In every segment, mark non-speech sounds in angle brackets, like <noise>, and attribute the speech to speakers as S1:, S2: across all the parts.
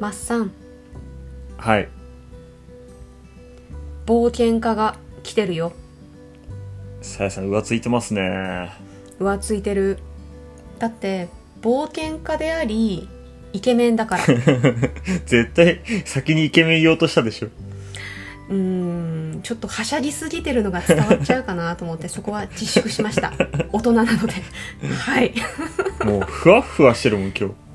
S1: マッサン。
S2: はい。
S1: 冒険家が来てるよ。
S2: さやさん浮ついてますね。
S1: 浮ついてる。だって冒険家でありイケメンだから。<laughs>
S2: 絶対先にイケメン言おうとしたでしょ。
S1: うーんちょっとはしゃぎすぎてるのが伝わっちゃうかなと思って <laughs> そこは自粛しました。大人なので。はい。
S2: もうふわっふわしてるもん今日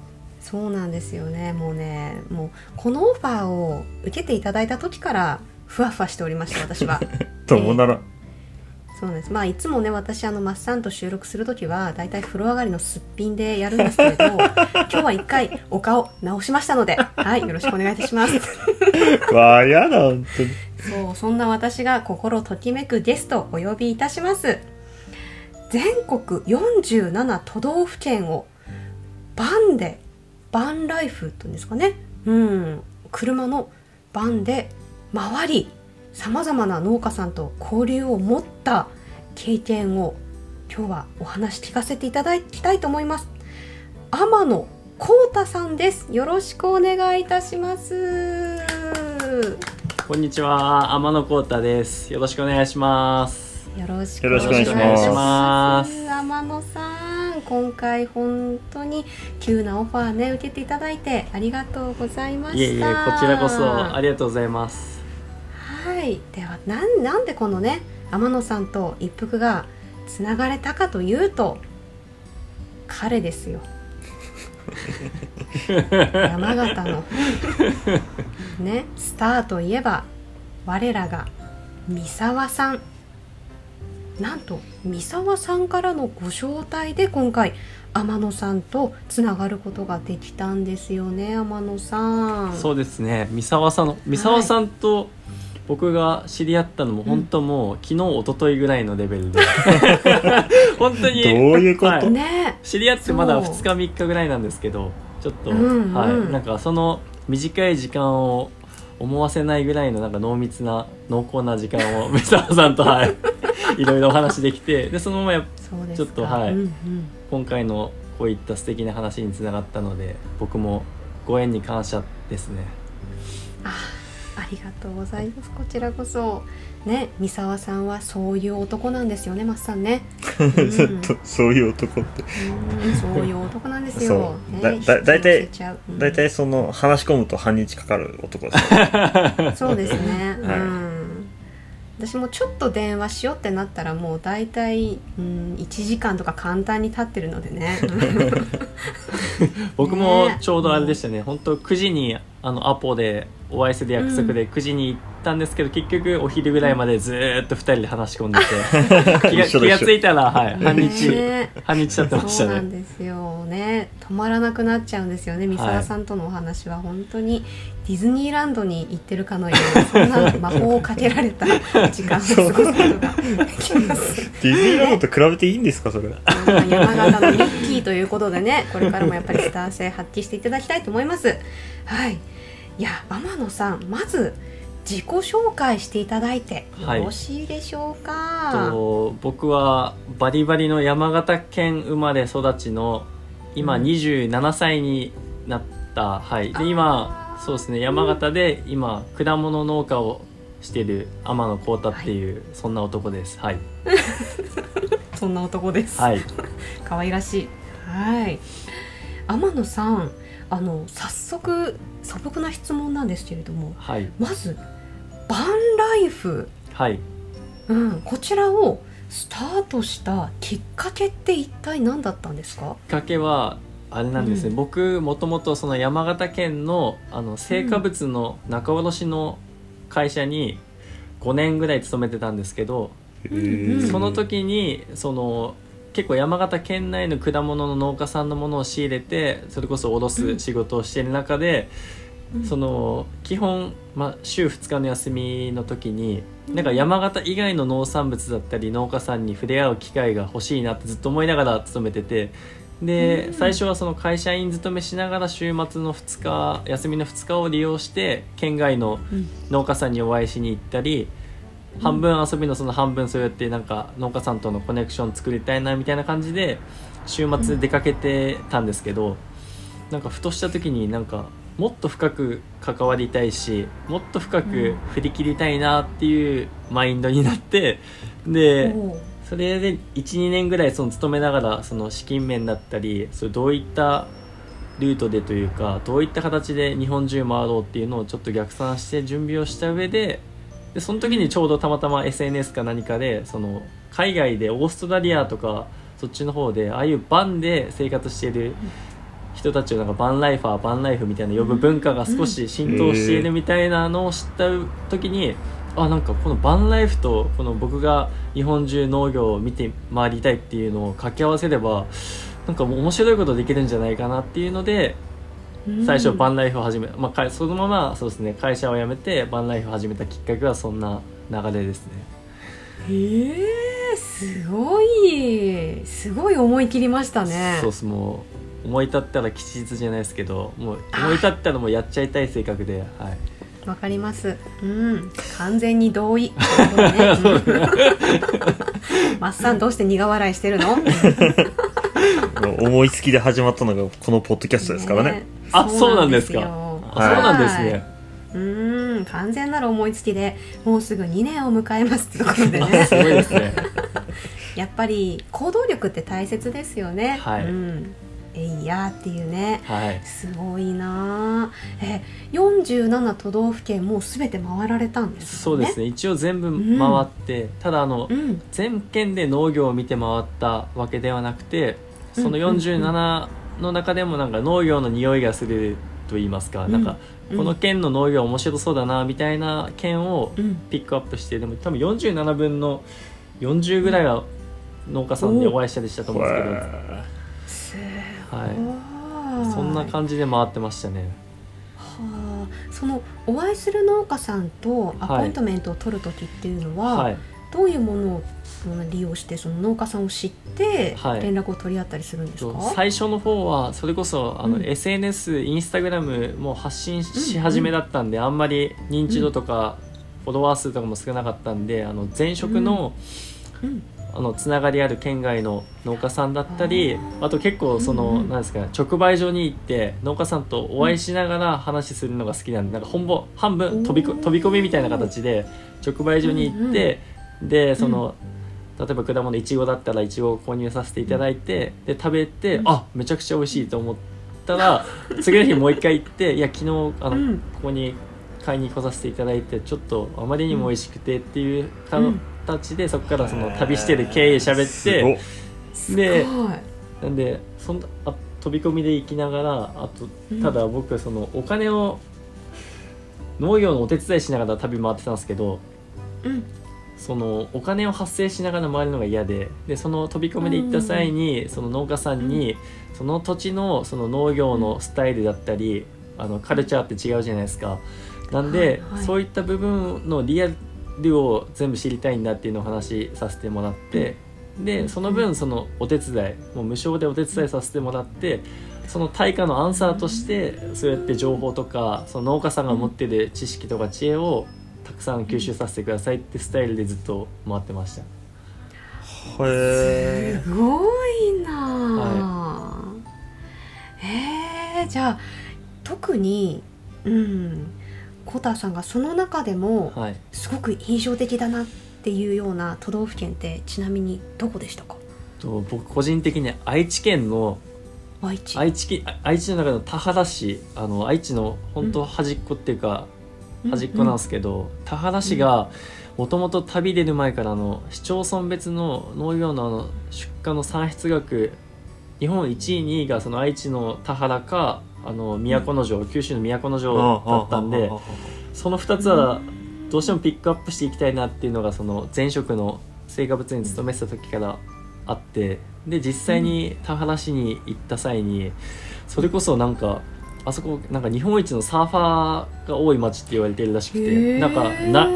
S1: そうなんですよね。もうねもうこのオファーを受けていただいた時からふわふわしておりました私は。<laughs>
S2: ともなら、
S1: そうなんです。まあいつもね私あのマッサンと収録する時はだいたい風呂上がりのすっぴんでやるんですけれど <laughs> 今日は一回お顔直しましたのではいよろしくお願いいたします。<laughs>
S2: わあやだ本当に。
S1: そうそんな私が心ときめくゲストをお呼びいたします。全国47都道府県をバンでバンライフっていうんですかね。うん。車のバンで回りさまざまな農家さんと交流を持った経験を今日はお話聞かせていただきたいと思います。天野幸太さんです。よろしくお願いいたします。
S3: こんにちは、天野幸太です。よろしくお願いします。
S1: よろし
S2: くお願いします。
S3: お願いします。
S1: 天野さん今回本当に急なオファーね受けていただいてありがとうございました。
S3: いえいえ、こちらこそありがとうございます。
S1: はい。ではなんなんでこのね天野さんと一服がつながれたかというと彼ですよ。<laughs> 山形の。ねスターといえば我らが三沢さんなんと三沢さんからのご招待で今回天野さんとつながることができたんですよね天野さん。
S3: そうですね、三沢さんの、三沢さんと僕が知り合ったのも本当もう、昨日一昨日ぐらいのレベルで。<laughs> 本当に。
S2: どういうこと？
S3: はい。
S1: ね。
S3: 知り合ってまだ
S1: そう。
S3: 2日3日ぐらいなんですけどちょっと、
S1: うんうん。
S3: はい。なんかその短い時間を思わせないぐらいのなんか濃密な濃厚な時間を三沢さんとはい <laughs> いろいろお話できてでそのままやちょっとはい
S1: うんうん。
S3: 今回のこういった素敵な話につながったので僕もご縁に感謝ですね。
S1: ありがとうございます。こちらこそね三沢さんはそういう男なんですよねマッさんね。うん
S2: ずっとそういう男って。
S1: うん。そういう男なんです
S2: そ
S1: よ
S2: う。だ
S1: ね
S2: だだいたい
S1: 引き寄せちゃう。うん。
S2: 大体その話し込むと半日かかる男です <laughs>
S1: そうですね、
S2: はい。
S1: うん私もちょっと電話しようってなったらもう大体、うん、1時間とか簡単に経ってるのでね。<laughs>
S3: 僕も
S1: ね
S3: ちょうどあれでしたね。本当9時にあのアポでお会いする約束で9時に行ったんですけど、結局お昼ぐらいまでずーっと2人で話し込んでて <laughs> 気が気がついたら、はい、半日、
S1: ね。
S3: 半日経ってまし
S1: そうな
S3: たね
S1: んですよね。止まらなくなっちゃうんですよね三沢さんとのお話は。本当にディズニーランドに行ってるかのようなそんな魔法をかけられた時間を過ごすことができます。<laughs>
S2: ディズニーランドと比べていいんですかそれ。
S1: 山形のミッキーということでねこれからもやっぱりスター性発揮していただきたいと思います。はいいや天野さんまず自己紹介していただいて
S3: はい。
S1: よろしいでしょうか、
S3: と僕はバリバリの山形県生まれ育ちの今
S1: うん。
S3: 27歳になった、はい。で今そうですね山形で今果物農家をしてる天野幸太っていう、そんな男です。はい。
S1: そんな男です、
S3: はい。<laughs> <laughs>
S1: 可愛らしい。はい。天野さんあの早速素朴な質問なんですけれども
S3: はい。
S1: まずバンライフ、
S3: はい。
S1: うん、こちらをスタートしたきっかけって一体何だったんですか？
S3: きっかけはあれなんですね、
S1: うん。
S3: 僕もともとその山形県のあの青果物の仲卸の会社に5年ぐらい勤めてたんですけど、
S1: うんうん
S3: その時にその結構山形県内の果物の農家さんのものを仕入れてそれこそ卸す仕事をしている中で、
S1: うん。
S3: その基本、まあ、週2日の休みの時になんか山形以外の農産物だったり農家さんに触れ合う機会が欲しいなってずっと思いながら勤めててで、
S1: うん。
S3: 最初はその会社員勤めしながら週末の2日休みの2日を利用して県外の
S1: うん。
S3: 農家さんにお会いしに行ったり、半分遊びのその半分そうやってなんか農家さんとのコネクション作りたいなみたいな感じで週末出かけてたんですけど、なんかふとした時になんかもっと深く関わりたいしもっと深く振り切りたいなっていうマインドになってでそれで12年ぐらいその勤めながらその資金面だったりそれどういったルートでというかどういった形で日本中回ろうっていうのをちょっと逆算して準備をした上ででその時にちょうどたまたま SNS か何かでその海外でオーストラリアとかそっちの方でああいうバンで生活している人たちをなんかバンライファーバンライフみたいな呼ぶ文化が少し浸透しているみたいなのを知った時に、あなんかこのバンライフとこの僕が日本中農業を見て回りたいっていうのを掛け合わせればなんかもう面白いことできるんじゃないかなっていうので最初バンライフを始め、まあそのままそうですね会社を辞めてバンライフを始めたきっかけはそんな流れですね。
S1: へえすごいすごい思い切りましたね
S3: そうっすもう思い立ったら吉日じゃないですけどもう思い立ったらもうやっちゃいたい性格で、はい、
S1: わかります。うん、完全に同意。<laughs> マッサンどうして苦笑いしてるの？<laughs>
S2: 思いつきで始まったのがこのポッドキャストですからね。
S3: あそうなんですか
S1: よ
S3: あそうなんですね。
S1: うーん、完全なる思いつきでもうすぐ2年を迎えますってところでね <laughs>
S3: すごいですね。<laughs>
S1: やっぱり行動力って大切ですよね。
S3: はい
S1: うん、えいやーっていうね。
S3: はい。
S1: すごいなーえ47都道府県もうすべて回られたんですよね
S3: そうですね。一応全部回って、ただあの、
S1: うん
S3: 全県で農業を見て回ったわけではなくて、その
S1: うんうんうん
S3: 47の中でもなんか農業の匂いがすると言いますか、
S1: うん。
S3: なんか
S1: うん
S3: この県の農業面白そうだなみたいな県を
S1: うん。
S3: ピックアップして、でも多分47分の40ぐらいは農家さんでお会いしたりしたと思うんですけど、
S1: す
S3: はい。そんな感じで回ってましたね。
S1: はあ、そのお会いする農家さんとアポイントメントを取る時っていうのは、
S3: はい。
S1: どういうものを利用してその農家さんを知って
S3: はい。
S1: 連絡を取り合ったりするんですか、
S3: と最初の方はそれこそあの、
S1: うん。
S3: SNS インスタグラムも発信し始めだったんで、あんまり認知度とか、フォロワー数とかも少なかったんであの前職の,、
S1: うん。
S3: あのつながりある県外の農家さんだったりあと結構その、
S1: うん。うん
S3: なんですか直売所に行って農家さんとお会いしながら話するのが好きなんでなんか本ぼ半分飛び飛び込みみたいな形で直売所に行って、でその、例えば果物いちごだったらいちごを購入させていただいて、で食べて、
S1: うん。
S3: あめちゃくちゃ美味しいと思ったら <laughs> 次の日もう一回行っていや昨日あの、
S1: うん。
S3: ここに買いに来させていただいてちょっとあまりにも美味しくてっていう
S1: うん
S3: 形で、そこからその旅してる経営喋って、
S1: す
S3: でなんでそんなあ飛び込みで行きながらあと
S1: うん。
S3: ただ僕そのお金を農業のお手伝いしながら旅回ってたんですけど
S1: うん
S3: そのお金を発生しながら回るのが嫌ででその飛び込みで行った際に、その農家さんに、その土地のその農業のスタイルだったりあのカルチャーって違うじゃないですか。なんで、
S1: はいはい。
S3: そういった部分のリアルを全部知りたいんだっていうのを話しさせてもらって、でその分そのお手伝いもう無償でお手伝いさせてもらってその対価のアンサーとしてそうやって情報とかその農家さんが持ってる知識とか知恵をたくさん吸収させてくださいってスタイルでずっと回ってました。
S2: へ
S1: すごいな。あ、へえじゃあ特にうん。コタさんがその中でも
S3: はい。
S1: すごく印象的だなっていうような都道府県ってちなみにどこでしたか？
S3: と僕個人的に愛知県の
S1: 愛知。
S3: 愛知愛知の中の田原市あの愛知の本当端っこっていうか、端っこなんですけど、田原市がもともと旅出る前からあの市町村別の農業のあの出荷の産出額日本1位2位がその愛知の田原かあの都城、九州の都城だったんでその2つはどうしてもピックアップしていきたいなっていうのがその前職の成果物に勤めてた時からあってで実際に田原市に行った際にそれこそなんかあそこなんか日本一のサーファーが多い街って言われてるらしくてなんかな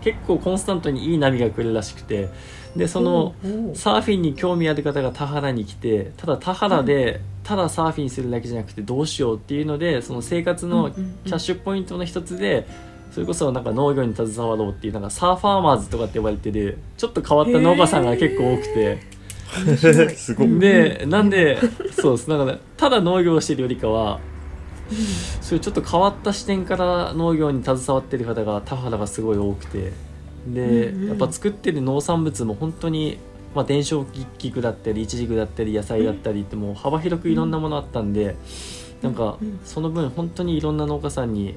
S3: 結構コンスタントにいい波が来るらしくて。でそのサーフィンに興味ある方が田原に来てただ田原でただサーフィンするだけじゃなくてどうしようっていうのでその生活のキャッシュポイントの一つでそれこそなんか農業に携わろうっていうなんかサーファーマーズとかって呼ばれてるちょっと変わった農家さんが結構多くて。
S2: ー。すごい。
S3: でなんでそうです。だからただ農業をしてるよりかはそういうちょっと変わった視点から農業に携わってる方が田原がすごい多くて。で、
S1: うんうん。
S3: やっぱ作ってる農産物も本当に、まあ、伝承菊だったりイチジクだったり野菜だったりってもう幅広くいろんなものあったんで、なんか
S1: うん。
S3: その分本当にいろんな農家さんに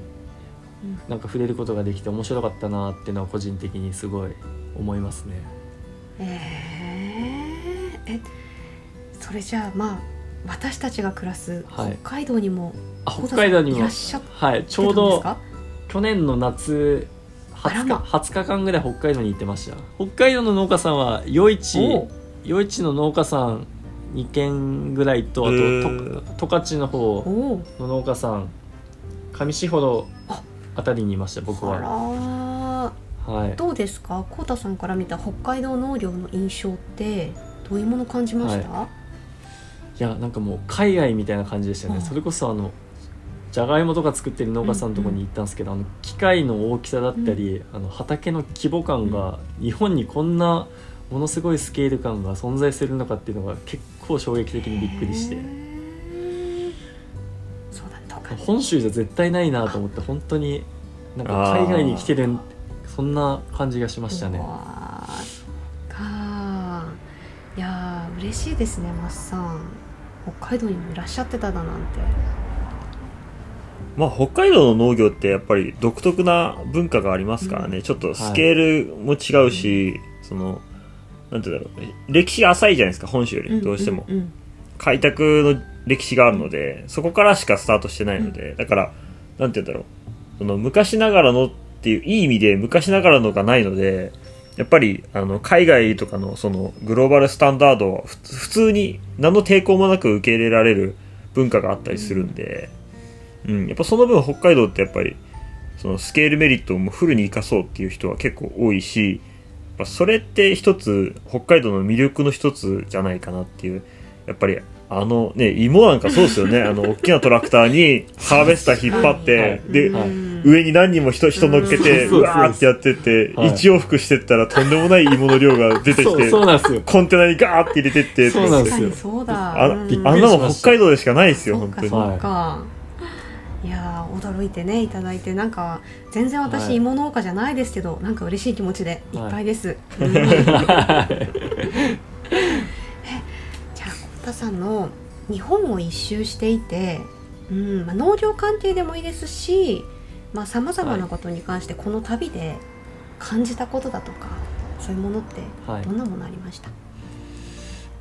S1: うん。
S3: なんか触れることができて面白かったなっていうのは個人的にすごい思いますね。
S1: えー、えそれじゃあまあ私たちが暮らす北
S3: はい。
S1: 海道にも
S3: 北海道にも。
S1: いらっしゃって
S3: はいち
S1: たんです
S3: ょうど
S1: か？
S3: 去年の夏20日,、
S1: あらま。
S3: 20日間ぐらい北海道に行ってました。北海道の農家さんは余市余市の農家さん2軒ぐらいとあと十勝の方の農家さん上士幌
S1: あ。
S3: あたりにいました僕
S1: あ
S3: は
S1: ら
S3: はい。
S1: どうですか？こうたさんから見た北海道農業の印象ってどういうもの感じました、
S3: いやなんかもう海外みたいな感じでしたね。
S1: うん。
S3: それこそあのじゃがいもとか作ってる農家さんのところに行ったんですけど、あの機械の大きさだったり、あの畑の規模感が、日本にこんなものすごいスケール感が存在するのかっていうのが結構衝撃的にびっくりして。
S1: そうだったか
S3: 本州じゃ絶対ないなと思って本当になんか海外に来てるんそんな感じがしましたね。
S1: かー。いやー嬉しいですねマスさん北海道にもいらっしゃってただなんて
S2: まあ、北海道の農業ってやっぱり独特な文化がありますからね、ちょっとスケールも違うし、その、なんて言うんだろう、歴史が浅いじゃないですか、本州より、どうしても。
S1: んん。
S2: 開拓の歴史があるので、そこからしかスタートしてないので、だから、なんて言うんだろう、その昔ながらのっていう、いい意味で昔ながらのがないので、やっぱり、あの、海外とかの、その、グローバルスタンダードはふ普通に、何の抵抗もなく受け入れられる文化があったりするんで、うん、やっぱその分北海道ってやっぱり、そのスケールメリットをもうフルに活かそうっていう人は結構多いし、やっぱそれって一つ、北海道の魅力の一つじゃないかなっていう、やっぱり、あのね、芋なんかそうですよね。あの、大きなトラクターにハーベスター引っ張って、
S3: はい。
S2: で、
S3: はい。
S1: うん
S2: 上に何人も人人乗っけて、
S3: うん
S2: うわーってやってって、
S3: はい。
S2: 一往復してったらとんでもない芋の量が出てきて、
S3: そうなんですよ。
S2: コンテナにガーって入れてって、
S3: そうなんですよ。
S1: 確かにそうだ。
S2: あ
S1: うん。
S3: びっくり
S2: あんなの北海道でしかないですよ、本当に。
S1: い、やー驚いてねいただいてなんか全然私、
S3: はい。
S1: 芋農家じゃないですけどなんか嬉しい気持ちでい。っぱいです、<laughs> じゃあ太田さんの日本を一周していて、うんまあ、農業関係でもいいですしさまざ、まなことに関してこの旅で感じたことだとかそういうものって
S3: はい。
S1: どんなものありました、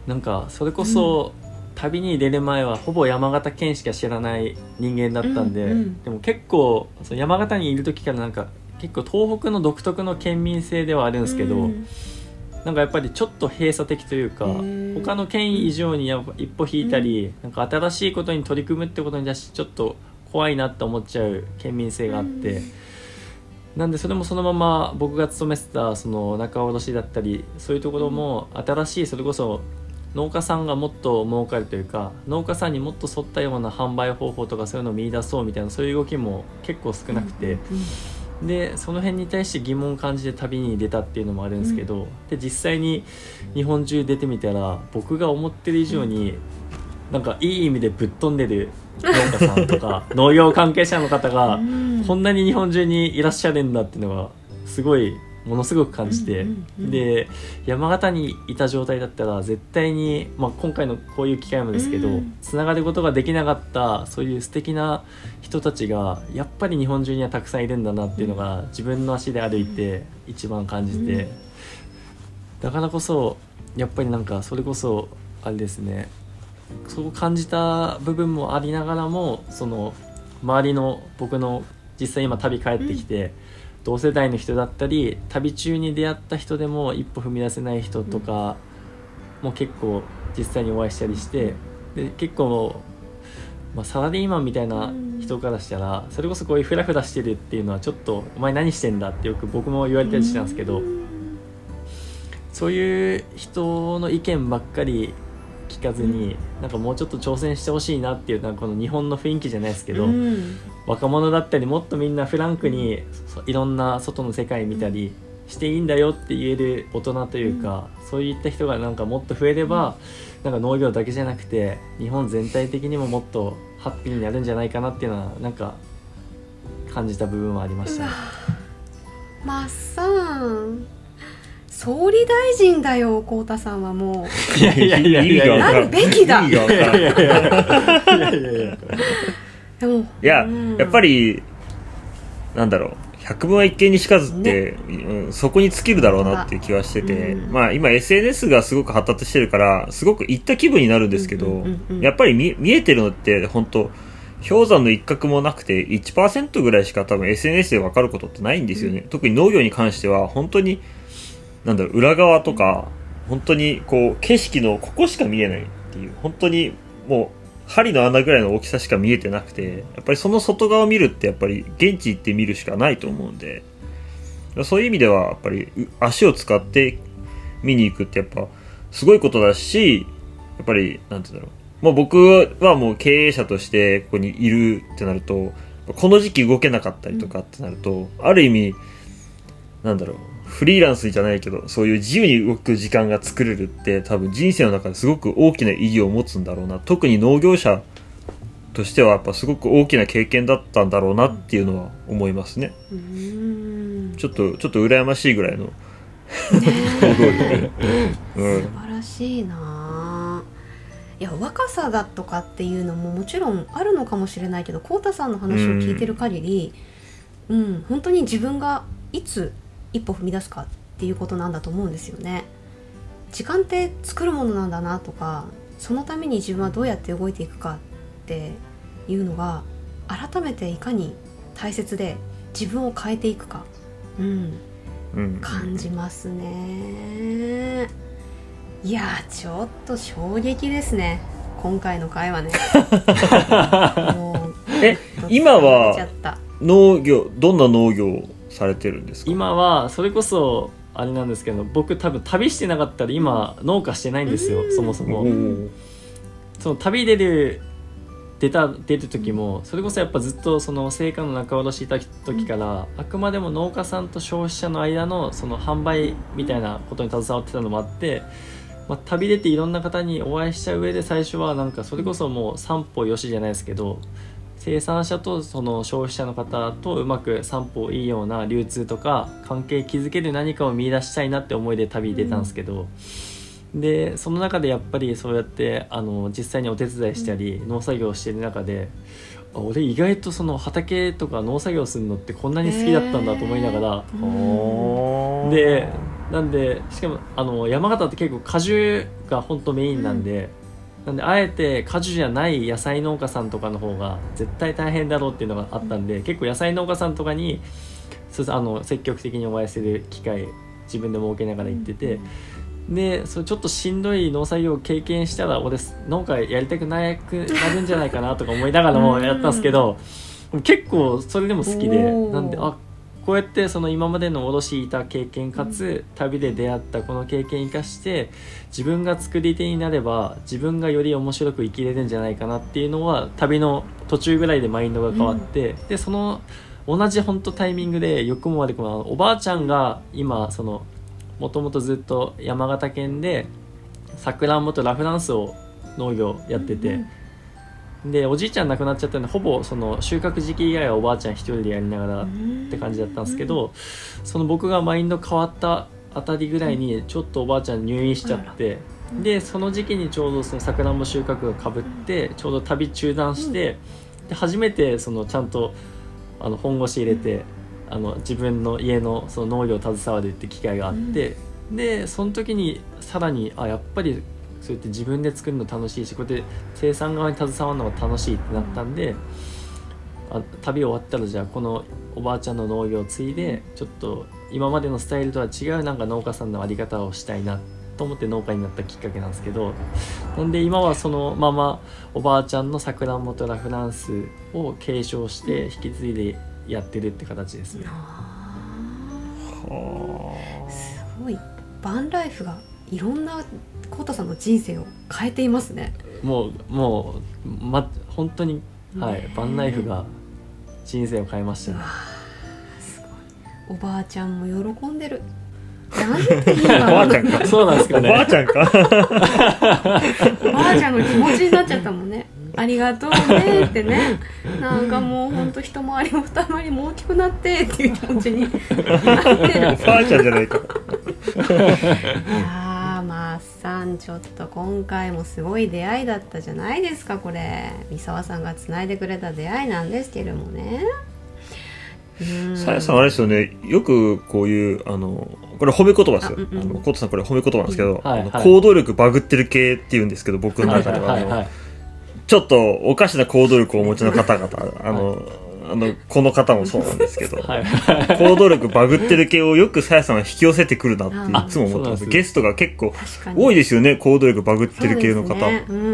S3: なんかそれこそ、旅に出る前はほぼ山形県しか知らない人間だったんで、
S1: うんうん。
S3: でも結構その山形にいる時からなんか結構東北の独特の県民性ではあるんですけど、
S1: うん。
S3: なんかやっぱりちょっと閉鎖的というか他の県以上にやっぱ一歩引いたり、なんか新しいことに取り組むってことに対してちょっと怖いなって思っちゃう県民性があって。なんでそれもそのまま僕が勤めてたその仲卸だったりそういうところも新しいそれこそ農家さんがもっと儲かるというか農家さんにもっと沿ったような販売方法とかそういうのを見出そうみたいなそういう動きも結構少なくて、でその辺に対して疑問を感じて旅に出たっていうのもあるんですけど、で実際に日本中出てみたら僕が思ってる以上に、なんかいい意味でぶっ飛んでる農家さんとか <laughs> 農業関係者の方が、
S1: うん。
S3: こんなに日本中にいらっしゃるんだっていうのがすごいものすごく感じて、
S1: うんうんうん
S3: で山形にいた状態だったら絶対に、まあ、今回のこういう機会もですけど、
S1: うん。
S3: つながることができなかったそういう素敵な人たちがやっぱり日本中にはたくさんいるんだなっていうのが自分の足で歩いて一番感じて、
S1: うん。
S3: だからこそやっぱりなんかそれこそあれですねそう感じた部分もありながらもその周りの僕の実際今旅帰ってきて、同世代の人だったり旅中に出会った人でも一歩踏み出せない人とかも結構実際にお会いしたりしてで結構、まあ、サラリーマンみたいな人からしたらそれこそこういうフラフラしてるっていうのはちょっと「お前何してんだ?」ってよく僕も言われたりしたんですけど。そういう人の意見ばっかり聞かずに、なんかもうちょっと挑戦してほしいなっていうなんかこの日本の雰囲気じゃないですけど、
S1: うん
S3: 若者だったりもっとみんなフランクにそいろんな外の世界見たり、していいんだよって言える大人というか、そういった人がなんかもっと増えれば、なんか農業だけじゃなくて日本全体的にももっとハッピーになるんじゃないかなっていうのはなんか感じた部分はありましたね。
S1: マッサン総理大臣だよ浩太さんはもう。
S3: いやいやいやいやいや。
S1: なるべきだ。
S3: いやいやいや
S1: でも
S2: いや、
S1: うん。
S2: やっぱり、なんだろう、百聞は一見にしかずって、うん、そこに尽きるだろうなっていう気はしてて、
S1: うん。
S2: まあ今 SNS がすごく発達してるから、すごく行った気分になるんですけど、
S1: うんうんうんうん。
S2: やっぱり見見えてるのって本当氷山の一角もなくて1%ぐらいしか多分 SNS で分かることってないんですよね。特に農業に関しては本当に、なんだろう、裏側とか、本当にこう景色のここしか見えないっていう、本当にもう針の穴ぐらいの大きさしか見えてなくて、やっぱりその外側を見るってやっぱり現地行って見るしかないと思うんで、そういう意味ではやっぱり足を使って見に行くってやっぱすごいことだし、やっぱり、なんて言うんだろう。もう僕はもう経営者としてここにいるってなると、この時期動けなかったりとかってなると、ある意味、なんだろう、フリーランスじゃないけど、そういう自由に動く時間が作れるって多分人生の中ですごく大きな意義を持つんだろうな。特に農業者としてはやっぱすごく大きな経験だったんだろうなっていうのは思いますね。ちょっと、ちょっと羨ましいぐらいの行動力。うん
S1: 素。晴らしいなあいや若さだとかっていうのももちろんあるのかもしれないけど浩太さんの話を聞いてる限りうん、本当に自分がいつ一歩踏み出すかっていうことなんだと思うんですよね。時間って作るものなんだなとかそのために自分はどうやって動いていくかっていうのが改めていかに大切で自分を変えていくか、うん、
S2: うん。
S1: 感じますね。いやーちょっと衝撃ですね。今回の会話ね。<laughs>
S2: え、今は農業、どんな農業を？されてるんですか？
S3: 今はそれこそあれなんですけど僕多分旅してなかったら今農家してないんですよそもそ
S2: お
S3: も
S2: ー
S3: その旅出る出た出る時もそれこそやっぱずっとその成果の仲卸いた時から、あくまでも農家さんと消費者の間のその販売みたいなことに携わってたのもあって、まあ、旅出ていろんな方にお会いした上で最初はなんかそれこそもう三歩よしじゃないですけど生産者とその消費者の方とうまく三歩いいような流通とか関係築ける何かを見出したいなって思いで旅出たんですけど、でその中でやっぱりそうやってあの実際にお手伝いしたり、農作業をしている中であ俺意外とその畑とか農作業するのってこんなに好きだったんだと思いながら、
S2: おー。
S3: でなんでしかもあの山形って結構果樹が本当メインなんで、なんであえて果樹じゃない野菜農家さんとかの方が絶対大変だろうっていうのがあったんで、結構野菜農家さんとかにあの積極的にお会いする機会自分で設けながら行ってて、でそれちょっとしんどい農作業を経験したら俺農家やりたくなくなるんじゃないかなとか思いながらもやったんですけど、結構それでも好きでなんであこうやってその今までの卸いた経験かつ旅で出会ったこの経験生かして自分が作り手になれば自分がより面白く生きれるんじゃないかなっていうのは旅の途中ぐらいでマインドが変わって、でその同じ本当タイミングで良くも悪くもおばあちゃんが今そのもともとずっと山形県でさくらんぼとラフランスを農業やってて、でおじいちゃん亡くなっちゃったんでほぼその収穫時期以外はおばあちゃん一人でやりながらって感じだったんですけど、その僕がマインド変わったあたりぐらいにちょっとおばあちゃん入院しちゃって、でその時期にちょうどそのさくらんぼ収穫がかぶってちょうど旅中断して、で初めてそのちゃんとあの本腰入れて、あの自分の家のその農業を携わるって機会があって、でその時にさらにあやっぱりそうやって自分で作るの楽しいしこうやって生産側に携わるのが楽しいってなったんで、あ旅終わったらじゃあこのおばあちゃんの農業を継いでちょっと今までのスタイルとは違うなんか農家さんのあり方をしたいなと思って農家になったきっかけなんですけどなんで今はそのままおばあちゃんのさくらんぼとラフランスを継承して引き継いでやってるって形ですね。
S2: は
S1: すごい。バンライフがいろんなコウタさんの人生を変えていますね。
S3: もうもうま本当にはいバンライフが人生を変えましたね。
S1: すおばあちゃんも喜んでる。なんていい
S2: おば
S1: か
S2: あちゃんか。
S3: そうなんですか
S2: おばあ
S3: ね
S2: ちゃんか。<laughs>
S1: おばあちゃんの気持ちになっちゃったもんね。ありがとうねってね。なんかもうほんと一回りも二回りも大きくなってっていう気持ちになってる。
S2: おばあちゃんじゃないか。
S1: いやさんちょっと今回もすごい出会いだったじゃないですかこれ。三沢さんがつないでくれた出会いなんですけれどもね。うん。
S2: さやさんあれですよね。よくこういうあのこれ褒め言葉ですよ。
S1: あうんうん。
S2: あのコートさんこれ褒め言葉なんですけど、あの
S3: はいはい。
S2: 行動力バグってる系っていうんですけど僕の
S3: はい
S2: 中では,、
S3: はいはい
S2: ちょっとおかしな行動力をお持ちの方々あの、あのこの方もそうなんですけど、<laughs>
S3: はい。
S2: 行動力バグってる系をよくさやさんは引き寄せてくるなって
S1: あ
S2: いつも思ってま
S3: す。す。
S2: ゲストが結構多いですよね行動力バグってる系の方。
S1: そうね、うんうんうん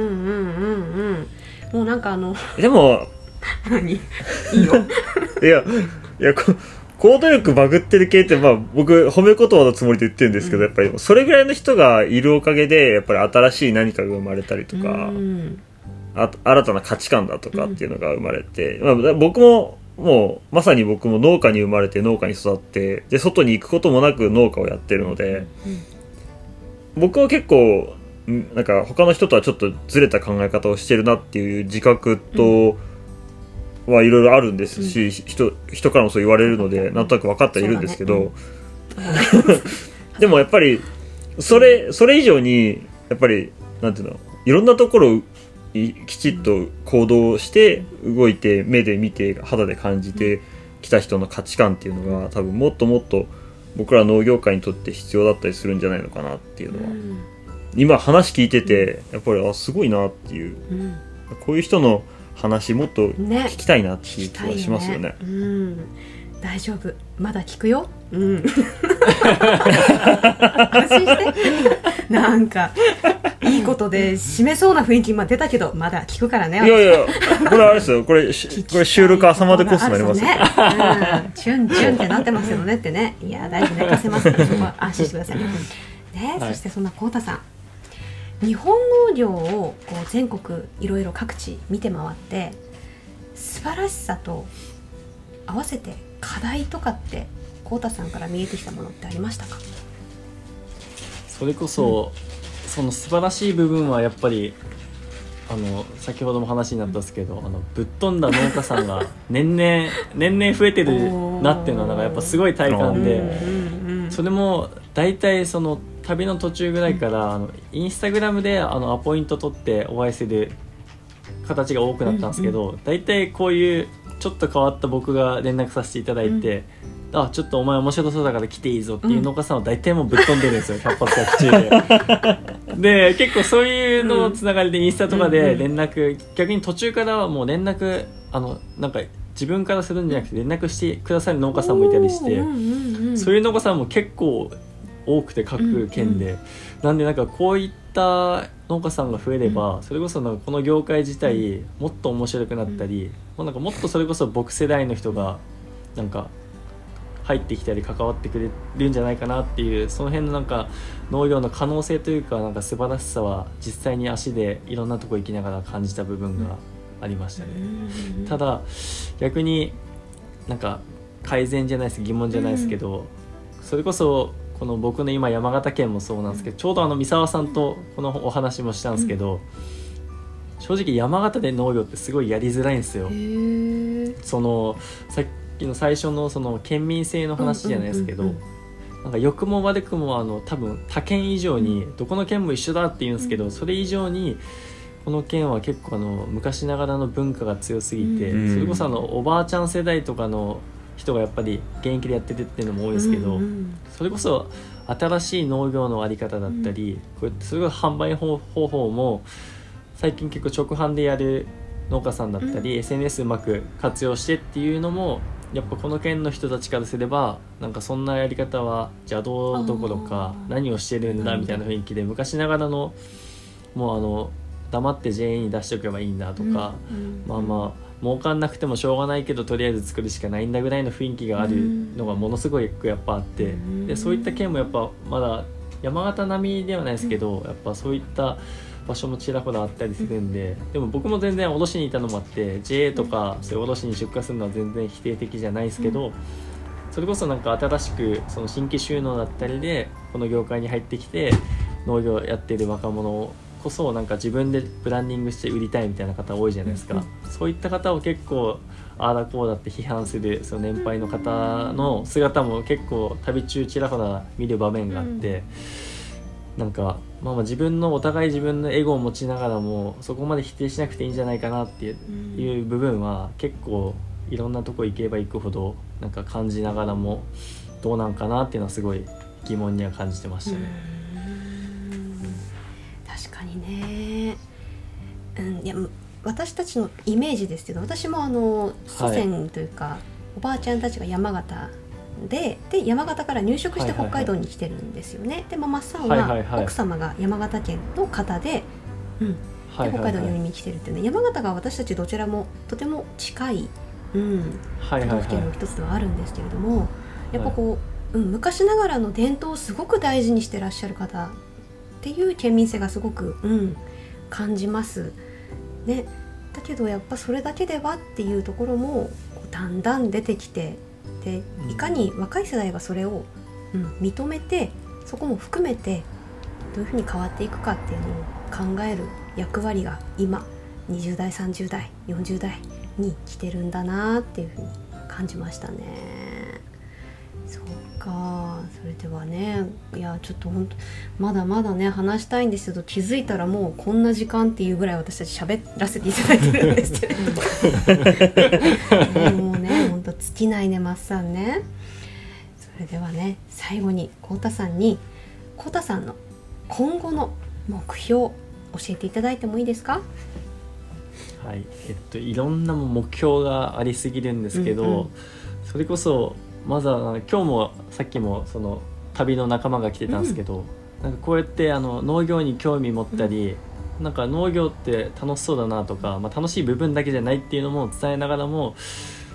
S1: うん。もうなんかあの
S2: でも <laughs>
S1: 何？いいよ。<laughs>
S2: いやいやこ行動力バグってる系ってまあ僕褒め言葉のつもりで言ってるんですけど、やっぱりそれぐらいの人がいるおかげでやっぱり新しい何かが生まれたりとか、
S1: うん
S2: あ新たな価値観だとかっていうのが生まれて、まあ、僕ももうまさに僕も農家に生まれて農家に育ってで外に行くこともなく農家をやってるので、僕は結構んなんか他の人とはちょっとずれた考え方をしてるなっていう自覚と、はいろいろあるんですし、人人からもそう言われるのでなん。となく分かってはいるんですけど、<laughs> でもやっぱりそれそれ以上にやっぱりなんていうのいろんなところきちっと行動して動いて目で見て肌で感じてきた人の価値観っていうのが多分もっともっと僕ら農業界にとって必要だったりするんじゃないのかなっていうのは、今話聞いててやっぱりあすごいなっていう。
S1: うん。
S2: こういう人の話もっと
S1: ね。
S2: 聞きたいなっていう気がしますよね。
S1: うん、大丈夫。まだ聞くよ。うん。安心して。なんかいいことで締めそうな雰囲気今出たけどまだ聞くからね
S2: いやいやこれあれですよ。これしこれ収録朝までコースになりますよ。
S1: ね、うん、チュンチュンってなってますよねってね。いや大丈夫寝かせますからそこは安心してくださいね、
S3: はい。
S1: そしてそんなこうたさん。日本農業をこう全国いろいろ各地見て回って素晴らしさと合わせて課題とかってこうたさんから見えてきたものってありましたか？
S3: それこそ、その素晴らしい部分はやっぱりあの先ほども話になったんですけどあのぶっ飛んだ農家さんが <laughs> 年々年々増えてるなっていうのはなんかやっぱすごい体感で、
S1: うんうん
S3: それも大体その旅の途中ぐらいから、あのインスタグラムであのアポイント取ってお会いする形が多くなったんですけど、大体こういうちょっと変わった僕が連絡させていただいて、あちょっとお前面白そうだから来ていいぞっていう農家さんは大体もうぶっ飛んでるんですよ百発百中で。で結構そういうのつながりでインスタとかで連絡、逆に途中からはもう連絡あのなんか自分からするんじゃなくて連絡してくださる農家さんもいたりして。
S1: うんうんうん。
S3: そういう農家さんも結構多くて各県で、なんでなんかこういった農家さんが増えれば、それこそなんかこの業界自体もっと面白くなったり、もうなんかもっとそれこそ僕世代の人がなんか入ってきたり関わってくれるんじゃないかなっていうその辺のなんか農業の可能性というかなんか素晴らしさは実際に足でいろんなとこ行きながら感じた部分がありましたね。ただ逆になんか改善じゃないです疑問じゃないですけど、それこそこの僕の今山形県もそうなんですけどちょうどあの三沢さんとこのお話もしたんですけど、正直山形で農業ってすごいやりづらいんですよ。そのさっきの最初のその県民性の話じゃないですけど、なんか良くも悪くもあの多分他県以上にどこの県も一緒だって言うんですけど、それ以上にこの県は結構あの昔ながらの文化が強すぎて、
S2: うん。
S3: それこそあのおばあちゃん世代とかの人がやっぱり現役でやっててっていうのも多いですけど、
S1: うんうん
S3: それこそ新しい農業のあり方だったり、こうやってそれこそ販売方方法も最近結構直販でやる農家さんだったり、SNS うまく活用してっていうのもやっぱこの県の人たちからすればなんかそんなやり方は邪道どころか何をしてるんだみたいな雰囲気で昔ながらのもうあの黙って JA に出しておけばいいんだとか、
S1: うん。
S3: まあまあ儲かんなくてもしょうがないけどとりあえず作るしかないんだぐらいの雰囲気があるのがものすごいやっぱあって、
S1: うん。
S3: でそういった県もやっぱまだ山形並みではないですけど、やっぱそういった場所もちらほらあったりするんで、でも僕も全然卸にいたのもあって JA とかそういう卸に出荷するのは全然否定的じゃないですけど、そそれこそなんか新しくその新規収納だったりでこの業界に入ってきて農業やってる若者こそなんか自分でブランディングして売りたいみたいな方多いじゃないですか、
S1: うん
S3: そういった方を結構ああだこうだって批判するその年配の方の姿も結構旅中ちらほら見る場面があって、なんか、まあ、まあ自分のお互い自分のエゴを持ちながらもそこまで否定しなくていいんじゃないかなっていう部分は結構いろんなとこ行けば行くほどなんか感じながらもどうなんかなっていうのはすごい疑問には感じてましたね。
S1: うん、いやむ私たちのイメージですけど私もあの祖先というか、おばあちゃんたちが山形でで山形から入植して
S3: はいはいはい。
S1: 北海道に来てるんですよね、でママさん
S3: はいはいはい。
S1: は奥様が山形県の方で,、うん、で
S3: はいはいはい。
S1: 北海道に来てるっていうね。山形が私たちどちらもとても近い、うん、
S3: はいはい
S1: 都道府県の
S3: は
S1: 一つではあるんですけれども、やっぱこう、うん、昔ながらの伝統をすごく大事にしてらっしゃる方っていう県民性がすごく、うん、感じます。ね、だけどやっぱそれだけではっていうところもだんだん出てきてで
S3: うん。
S1: いかに若い世代がそれを、うん、認めてそこも含めてどういうふうに変わっていくかっていうのを考える役割が今20代30代40代に来てるんだなっていうふうに感じましたね。そうかそれではねいやちょっと本当まだまだね話したいんですけど気づいたらもうこんな時間っていうぐらい私たち喋らせていただいてるんですけれどねもうね本当尽きないねマッサンね。それではね最後にコウタさんにコウタさんの今後の目標教えていただいてもいいですか？
S3: はい。えっといろんな目標がありすぎるんですけど、
S1: うんうん。
S3: それこそまずは今日もさっきもその旅の仲間が来てたんですけど、なんかこうやってあの農業に興味持ったり、なんか農業って楽しそうだなとか、まあ、楽しい部分だけじゃないっていうのも伝えながらも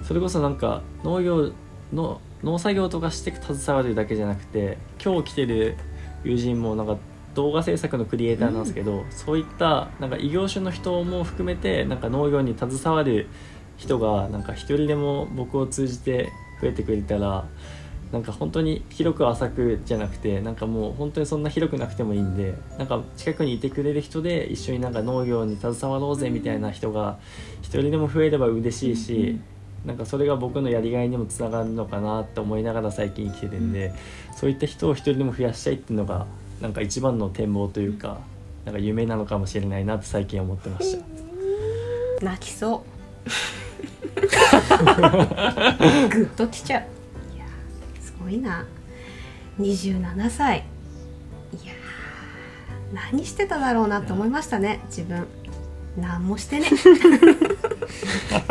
S3: それこそなんか農業の農作業とかして携わるだけじゃなくて今日来てる友人もなんか動画制作のクリエイターなんですけど、そういったなんか異業種の人も含めてなんか農業に携わる人がなんか一人でも僕を通じて増えてくれたらなんか本当に広く浅くじゃなくてなんかもう本当にそんな広くなくてもいいんでなんか近くにいてくれる人で一緒になんか農業に携わろうぜみたいな人が一人でも増えれば嬉しいし、なんかそれが僕のやりがいにもつながるのかなって思いながら最近生きてるんで、そういった人を一人でも増やしたいっていうのがなんか一番の展望というか、なんか夢なのかもしれないなって最近思ってました。<laughs>
S1: 泣きそうグッときちゃう。いやーすごいな。27歳。いやー何してただろうなって思いましたね自分。何もしてね。<laughs>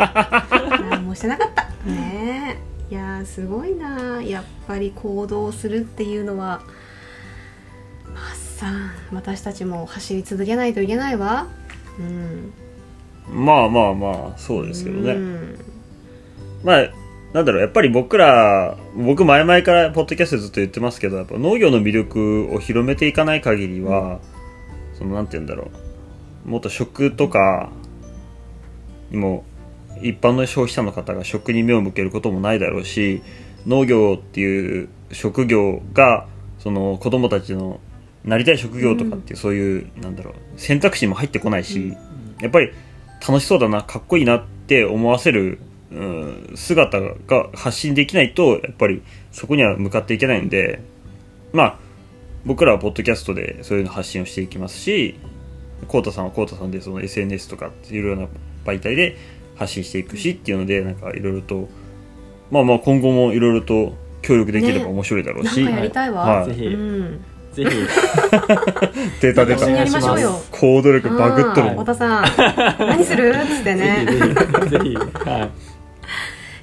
S1: 何もしてなかった。ね。えいやーすごいな。やっぱり行動するっていうのはマッサン私たちも走り続けないといけないわ。うん
S2: まあまあまあそうですけどね、
S1: うん。
S2: まあなんだろうやっぱり僕ら僕前々からポッドキャストでずっと言ってますけどやっぱ農業の魅力を広めていかない限りは、そのなんて言うんだろうもっと食とかにも一般の消費者の方が食に目を向けることもないだろうし農業っていう職業がその子供たちのなりたい職業とかっていう、そういうなんだろう選択肢も入ってこないし、やっぱり楽しそうだなかっこいいなって思わせる、うん、姿が発信できないとやっぱりそこには向かっていけないんでまあ僕らはポッドキャストでそういうの発信をしていきますしコウタさんはコウタさんでその SNS とかいろいろな媒体で発信していくしっていうのでなんかいろいろとまあまあ今後もいろいろと協力できれば
S1: ね
S2: 面白いだろう
S1: なん
S2: し、
S1: かやりたいわ、
S2: はい。
S3: ぜひ。
S1: うん、
S3: ぜひ。<laughs>
S2: データ出た
S1: 一緒にやりましょうよ。
S2: 行動力バグっとる
S1: 太田さん。何する？っつってね。<laughs>
S3: ぜひ。ぜひ。はい。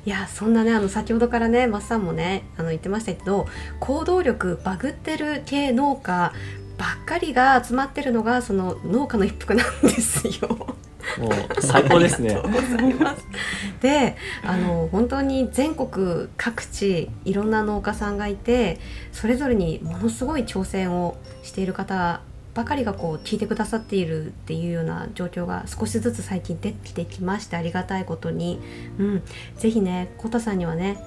S1: いやそんなねあの先ほどからねマッサンもねあの言ってましたけど行動力バグってる系農家ばっかりが集まってるのがその農家の一服なんですよ。
S3: もう最高ですね。<laughs>
S1: であの本当に全国各地いろんな農家さんがいてそれぞれにものすごい挑戦をしている方ばかりがこう聞いてくださっているっていうような状況が少しずつ最近出てきてきましてありがたいことに、うん、ぜひねコタさんにはね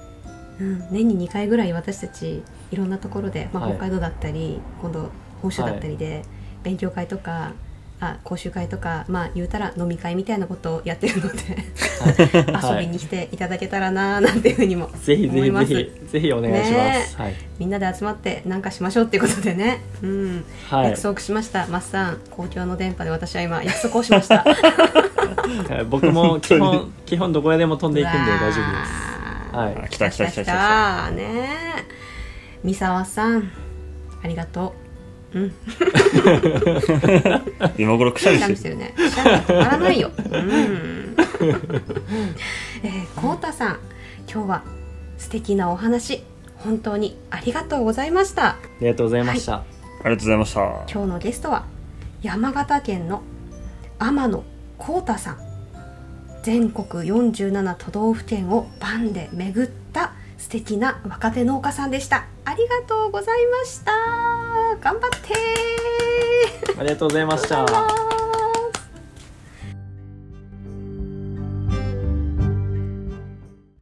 S1: うん、年に2回ぐらい私たちいろんなところで、まあ、
S3: はい。
S1: 北海道だったり、今度本州だったりで、勉強会とかあ講習会とかまあ言うたら飲み会みたいなことをやってるので <laughs> 遊びに来ていただけたらななんていうふうにも
S3: ぜひぜひ
S1: 思います。
S3: ぜひぜひお願いします、はい。
S1: みんなで集まって何かしましょうっていうことでね、うん。
S3: はい。
S1: 約束しました。マッサン公共の電波で私は今約束をしました。
S3: は <laughs> い僕も基
S2: 本
S3: 基本どこへでも飛んでいくんで大丈夫です。
S1: は
S3: はい。
S2: あ来た来た来た来た来た。
S1: た。ねえ。三沢さんありがとううん。<laughs>
S2: 今頃くしゃみ
S1: くし。ゃみ
S2: しる
S1: しててるね。くしゃみが止まらないよ。うん。えー、こうたさん今日は素敵なお話本当にありがとうございました。
S3: ありがとうございました、
S2: ありがとうございました。
S1: 今日のゲストは山形県の天野幸太さん。全国47都道府県をバンで巡った素敵な若手農家さんでした。ありがとうございました。頑張って。
S3: ありがとうございました <laughs>